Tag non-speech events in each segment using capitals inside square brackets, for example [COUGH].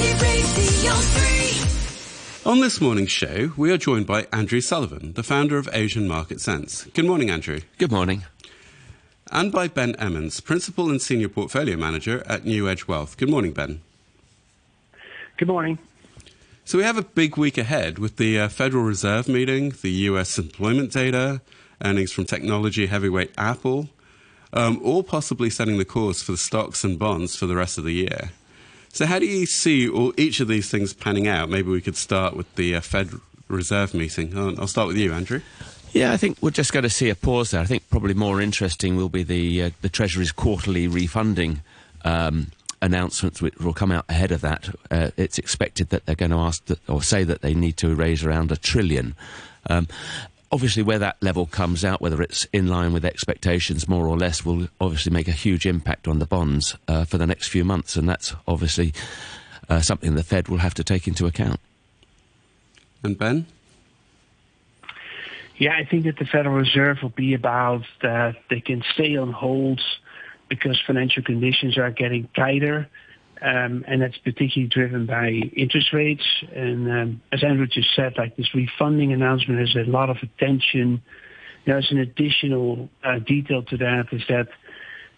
Equity Radio 3. On this morning's show, we are joined by Andrew Sullivan, the founder of Asian Market Sense. Good morning, Andrew. Good morning. And by Ben Emons, Principal and Senior Portfolio Manager at NewEdge Wealth. Good morning, Ben. Good morning. So we have a big week ahead with the uh, Federal Reserve meeting, the US employment data, earnings from technology heavyweight Apple, um, all possibly setting the course for the stocks and bonds for the rest of the year. So how do you see all, each of these things panning out? Maybe we could start with the uh, Fed Reserve meeting. I'll, I'll start with you, Andrew. Yeah, I think we're just going to see a pause there. I think probably more interesting will be the uh, the Treasury's quarterly refunding um, announcements, which will come out ahead of that. Uh, it's expected that they're going to ask that, or say that they need to raise around a trillion. Um, obviously, where that level comes out, whether it's in line with expectations more or less, will obviously make a huge impact on the bonds uh, for the next few months, and that's obviously uh, something the Fed will have to take into account. And Ben? Yeah, I think that the Federal Reserve will be about that they can stay on hold because financial conditions are getting tighter. Um, and that's particularly driven by interest rates. And um, as Andrew just said, like this refunding announcement has a lot of attention. There's an additional uh, detail to that is that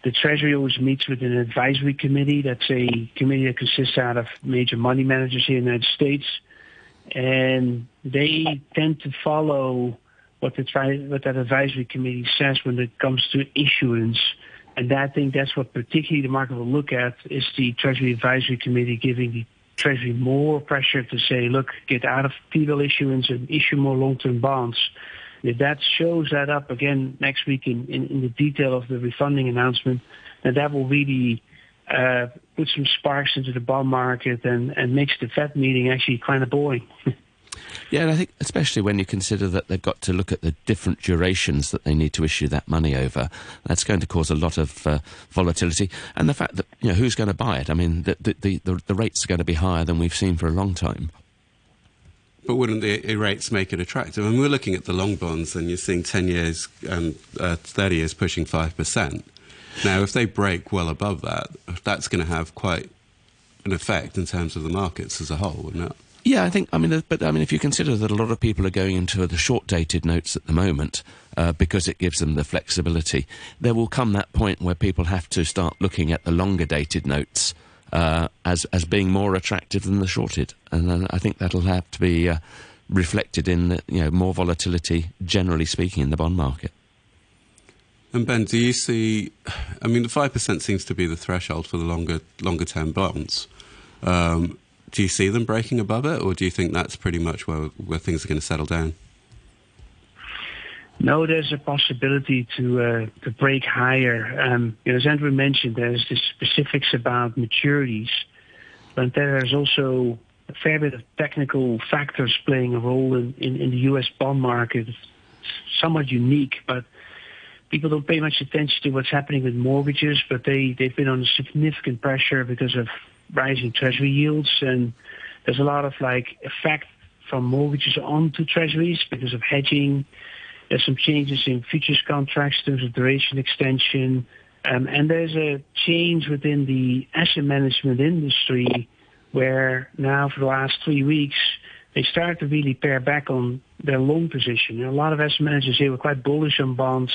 the Treasury always meets with an advisory committee. That's a committee that consists out of major money managers here in the United States. And they tend to follow what, the what that advisory committee says when it comes to issuance. And I think that's what particularly the market will look at is the Treasury Advisory Committee giving the Treasury more pressure to say, look, get out of T-bill issuance and issue more long-term bonds. If that shows that up again next week in, in, in the detail of the refunding announcement, then that will really uh, put some sparks into the bond market and, and makes the Fed meeting actually kind of boring. [LAUGHS] Yeah, and I think especially when you consider that they've got to look at the different durations that they need to issue that money over, that's going to cause a lot of uh, volatility. And the fact that you know who's going to buy it. I mean, the the, the the rates are going to be higher than we've seen for a long time. But wouldn't the rates make it attractive? I mean, we're looking at the long bonds, and you're seeing 10 years and uh, 30 years pushing 5%. Now, if they break well above that, that's going to have quite an effect in terms of the markets as a whole, wouldn't it? Yeah, I think. I mean, but I mean, if you consider that a lot of people are going into the short-dated notes at the moment uh, because it gives them the flexibility, there will come that point where people have to start looking at the longer-dated notes uh, as as being more attractive than the shorted, and I think that'll have to be uh, reflected in you know more volatility, generally speaking, in the bond market. And Ben, do you see? I mean, the five percent seems to be the threshold for the longer longer term bonds. Um, do you see them breaking above it, or do you think that's pretty much where, where things are going to settle down? No, there's a possibility to uh, to break higher. Um, you know, as Andrew mentioned, there's the specifics about maturities, but there's also a fair bit of technical factors playing a role in, in, in the U.S. bond market. It's somewhat unique, but people don't pay much attention to what's happening with mortgages, but they, they've been under significant pressure because of rising treasury yields. And there's a lot of like effect from mortgages onto treasuries because of hedging. There's some changes in futures contracts in terms of duration extension. Um, and there's a change within the asset management industry where now for the last three weeks, they start to really pare back on their long position. Know, a lot of asset managers here were quite bullish on bonds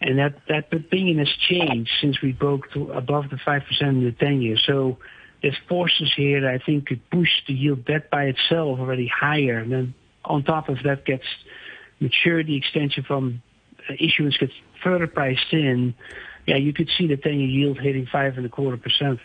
and that, that opinion has changed since we broke to above the 5% in the 10 year. So there's forces here that I think could push the yield debt by itself already higher. And then on top of that gets maturity extension from uh, issuance gets further priced in. Yeah, you could see the 10 year yield hitting five and a quarter percent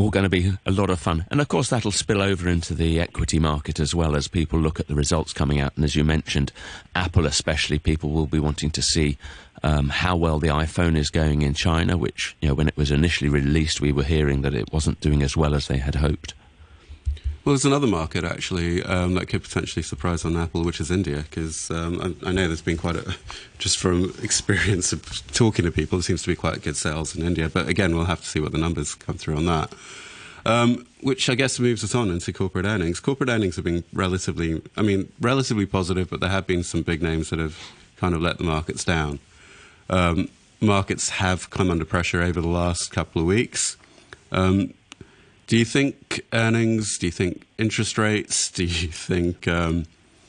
all going to be a lot of fun. And of course, that'll spill over into the equity market as well as people look at the results coming out. And as you mentioned, Apple especially, people will be wanting to see um, how well the iPhone is going in China, which, you know, when it was initially released, we were hearing that it wasn't doing as well as they had hoped. Well, there's another market actually um, that could potentially surprise on Apple, which is India, because um, I, I, know there's been quite a, just from [LAUGHS] experience of talking to people, there seems to be quite good sales in India. But again, we'll have to see what the numbers come through on that. Um, which I guess moves us on into corporate earnings. Corporate earnings have been relatively, I mean, relatively positive, but there have been some big names that have kind of let the markets down. Um, markets have come under pressure over the last couple of weeks. Um, do you think earnings? Do you think interest rates? Do you [LAUGHS] think um,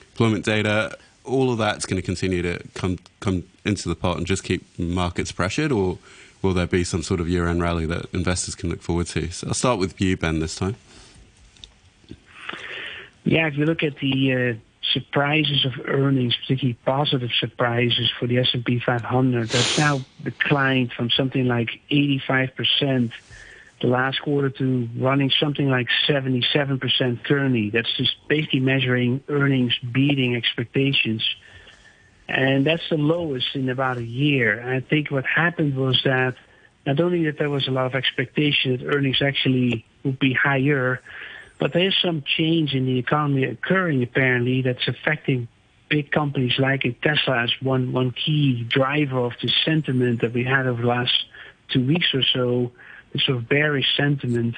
employment data? All of that's going to continue to come come into the pot and just keep markets pressured, or will there be some sort of year-end rally that investors can look forward to? So I'll start with you, Ben, this time. Yeah, if you look at the uh, surprises of earnings, particularly positive surprises for the S&P 500, that's now declined from something like 85% the last quarter to running something like 77% currently. That's just basically measuring earnings beating expectations. And that's the lowest in about a year. And I think what happened was that not only that there was a lot of expectation that earnings actually would be higher, but there is some change in the economy occurring apparently that's affecting big companies like Tesla as one, one key driver of the sentiment that we had over the last two weeks or so, the sort of bearish sentiment.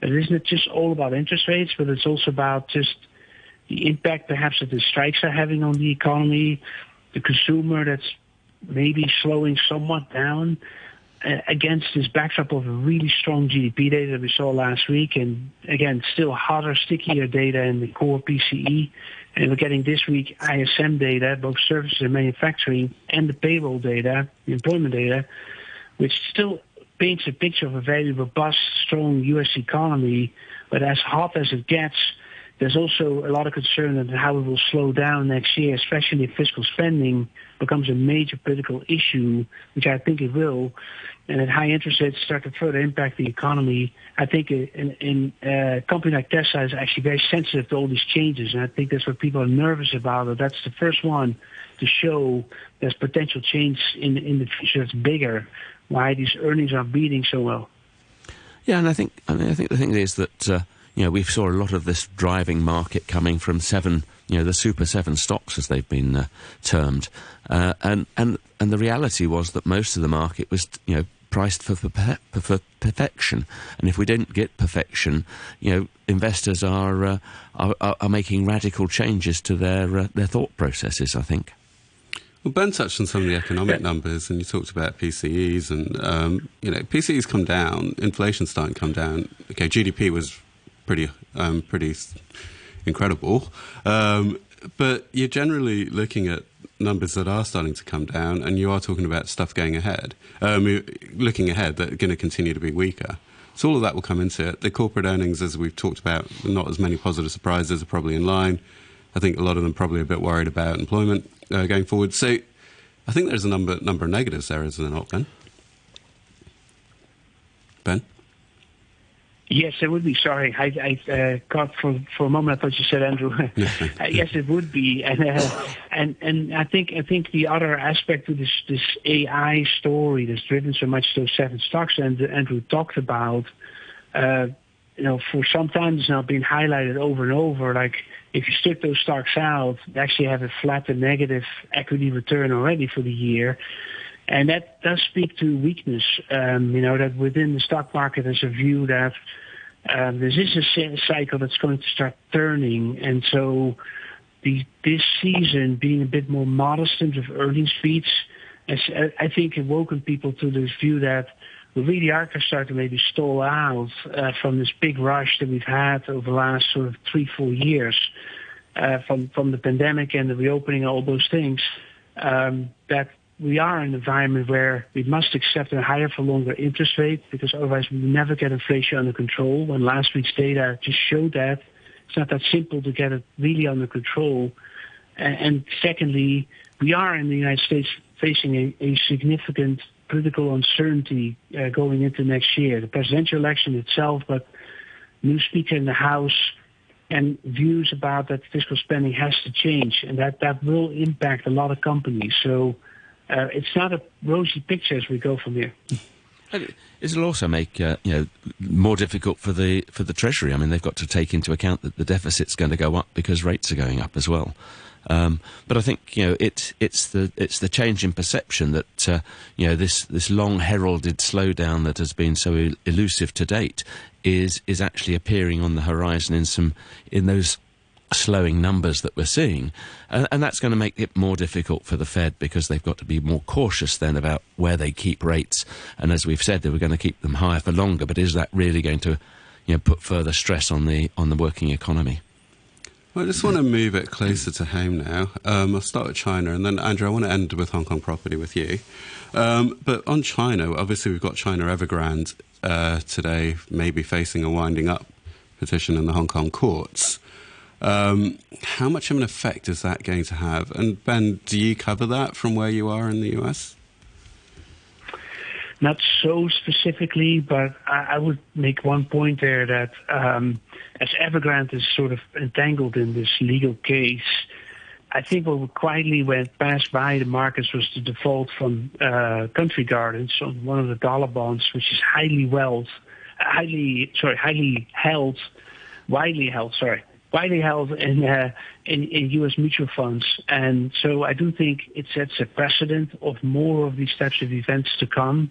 It isn't it just all about interest rates, but it's also about just the impact perhaps that the strikes are having on the economy, the consumer that's maybe slowing somewhat down uh, against this backdrop of really strong GDP data that we saw last week, and again, still hotter, stickier data in the core PCE. And we're getting this week ISM data, both services and manufacturing, and the payroll data, the employment data, which still paints a picture of a very robust, strong U.S. economy. But as hot as it gets, there's also a lot of concern on how it will slow down next year, especially if fiscal spending becomes a major political issue, which I think it will, and that high interest rates start to further impact the economy. I think in, in a company like Tesla is actually very sensitive to all these changes, and I think that's what people are nervous about. That's the first one to show there's potential change in in the future that's bigger. Why these earnings are beating so well? Yeah, and I think I mean I think the thing is that. Uh, you know, we saw a lot of this driving market coming from seven, you know, the super seven stocks as they've been uh, termed, uh, and and and the reality was that most of the market was, you know, priced for, for, for perfection, and if we didn't get perfection, you know, investors are uh, are, are, making radical changes to their uh, their thought processes. I think. Well, Ben touched on some of the economic numbers, and you talked about PCEs, and um, you know, PCEs come down, inflation's starting to come down. Okay, GDP was pretty um, pretty incredible. Um, but you're generally looking at numbers that are starting to come down, and you are talking about stuff going ahead, um, looking ahead that are going to continue to be weaker. So all of that will come into it. The corporate earnings, as we've talked about, not as many positive surprises, are probably in line. I think a lot of them probably a bit worried about employment uh, going forward. So I think there's a number number of negatives there, isn't there not, Ben? Ben? Yes, it would be. Sorry, I, I uh, got for for a moment. I thought you said Andrew. [LAUGHS] Uh, yes, it would be, and uh, and and I think I think the other aspect to this this AI story that's driven so much those seven stocks and Andrew talked about. Uh, you know, for some time it's now been highlighted over and over. Like if you strip those stocks out, they actually have a flat to negative equity return already for the year. And that does speak to weakness. Um, you know, that within the stock market there's a view that um, this is a cycle that's going to start turning. And so the, this season being a bit more modest in terms of earnings beats, I think awoken people to this view that really to maybe stall out uh, from this big rush that we've had over the last sort of three, four years uh, from, from the pandemic and the reopening and all those things. Um, that we are in an environment where we must accept a higher for longer interest rate because otherwise we will never get inflation under control. And last week's data just showed that it's not that simple to get it really under control. And, secondly, we are in the United States facing a, a significant political uncertainty uh, going into next year. The presidential election itself, but new speaker in the House and views about that fiscal spending has to change, and that that will impact a lot of companies. So uh, it's not a rosy picture as we go from here. It'll also make uh, you know more difficult for the for the Treasury. I mean, they've got to take into account that the deficit's going to go up because rates are going up as well. Um, but I think you know it, it's the it's the change in perception that uh, you know this this long heralded slowdown that has been so elusive to date is is actually appearing on the horizon in some in those slowing numbers that we're seeing. And, and, that's going to make it more difficult for the Fed because they've got to be more cautious then about where they keep rates. And as we've said, they were going to keep them higher for longer. But is that really going to you know, put further stress on the, on the working economy? I just want to move it closer to home now. Um, I'll start with China, and then Andrew, I want to end with Hong Kong property with you. Um, but on China, obviously we've got China Evergrande uh, today, maybe facing a winding up petition in the Hong Kong courts. Um, how much of an effect is that going to have? And Ben, do you cover that from where you are in the US? Not so specifically, but I, I would make one point there that um, as Evergrande is sort of entangled in this legal case, I think what quietly went past by the markets was the default from uh, Country Garden's on one of the dollar bonds, which is highly held, highly sorry, highly held, widely held, sorry, widely held in, uh, in, in U.S. mutual funds. And so I do think it sets a precedent of more of these types of events to come.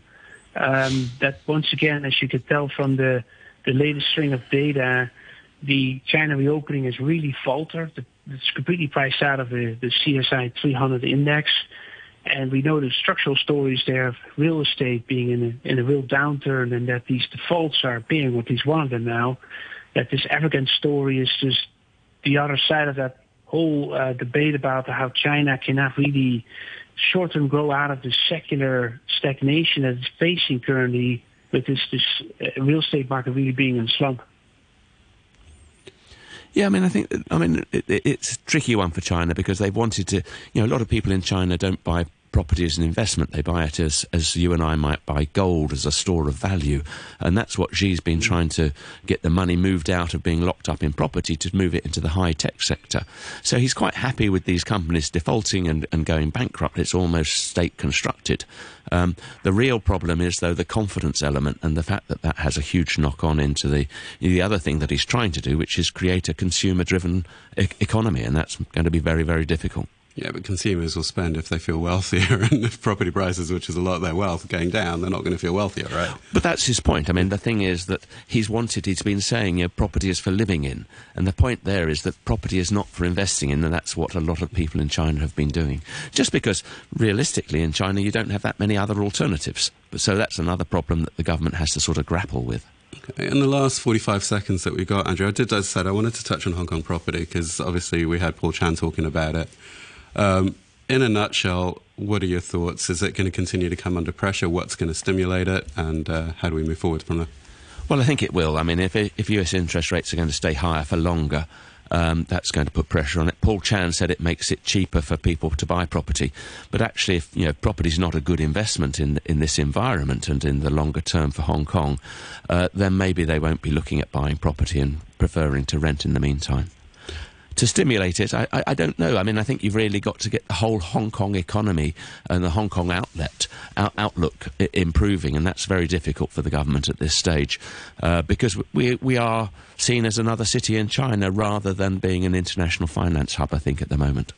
Um, that once again, as you could tell from the, the latest string of data, the China reopening has really faltered. It's completely priced out of the, the CSI 300 index. And we know the structural stories there of real estate being in a, in a real downturn and that these defaults are appearing, or at least one of them now, that this African story is just the other side of that whole uh, debate about how China cannot really short-term grow out of the secular stagnation that it's facing currently with this, this uh, real estate market really being in slump. Yeah, I mean, I think, I mean, it, it's a tricky one for China because they've wanted to, you know, a lot of people in China don't buy property as an investment. They buy it as, as you and I might buy gold as a store of value. And that's what Xi's been trying to get the money moved out of being locked up in property to move it into the high tech sector. So he's quite happy with these companies defaulting and, and going bankrupt. It's almost state constructed. Um, the real problem is, though, the confidence element and the fact that that has a huge knock on into the, the other thing that he's trying to do, which is create a consumer driven e- economy. And that's going to be very, very difficult. Yeah, but consumers will spend if they feel wealthier, [LAUGHS] and if property prices, which is a lot of their wealth, going down, they're not going to feel wealthier, right? But that's his point. I mean, the thing is that he's wanted, he's been saying, you know, property is for living in. And the point there is that property is not for investing in, and that's what a lot of people in China have been doing. Just because, realistically, in China, you don't have that many other alternatives. But so that's another problem that the government has to sort of grapple with. In the last 45 seconds that we got, Andrew, I did, as I said, I wanted to touch on Hong Kong property because obviously we had Paul Chan talking about it. Um, in a nutshell, what are your thoughts? Is it going to continue to come under pressure? What's going to stimulate it? And uh, how do we move forward from there? Well, I think it will. I mean, if, if US interest rates are going to stay higher for longer, um, that's going to put pressure on it. Paul Chan said it makes it cheaper for people to buy property, but actually, if you know property is not a good investment in in this environment and in the longer term for Hong Kong, uh, then maybe they won't be looking at buying property and preferring to rent in the meantime to stimulate it, I, I, I, don't know. I mean, I think you've really got to get the whole Hong Kong economy and the Hong Kong outlet out, outlook improving, and that's very difficult for the government at this stage uh, because we we are seen as another city in China rather than being an international finance hub. I think at the moment.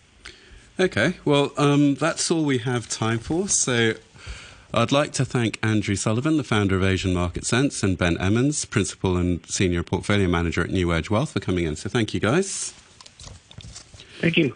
Okay, well, um, that's all we have time for. So I'd like to thank Andrew Sullivan, the founder of Asian Market Sense, and Ben Emons, principal and senior portfolio manager at NewEdge Wealth, for coming in. So thank you, guys. Thank you.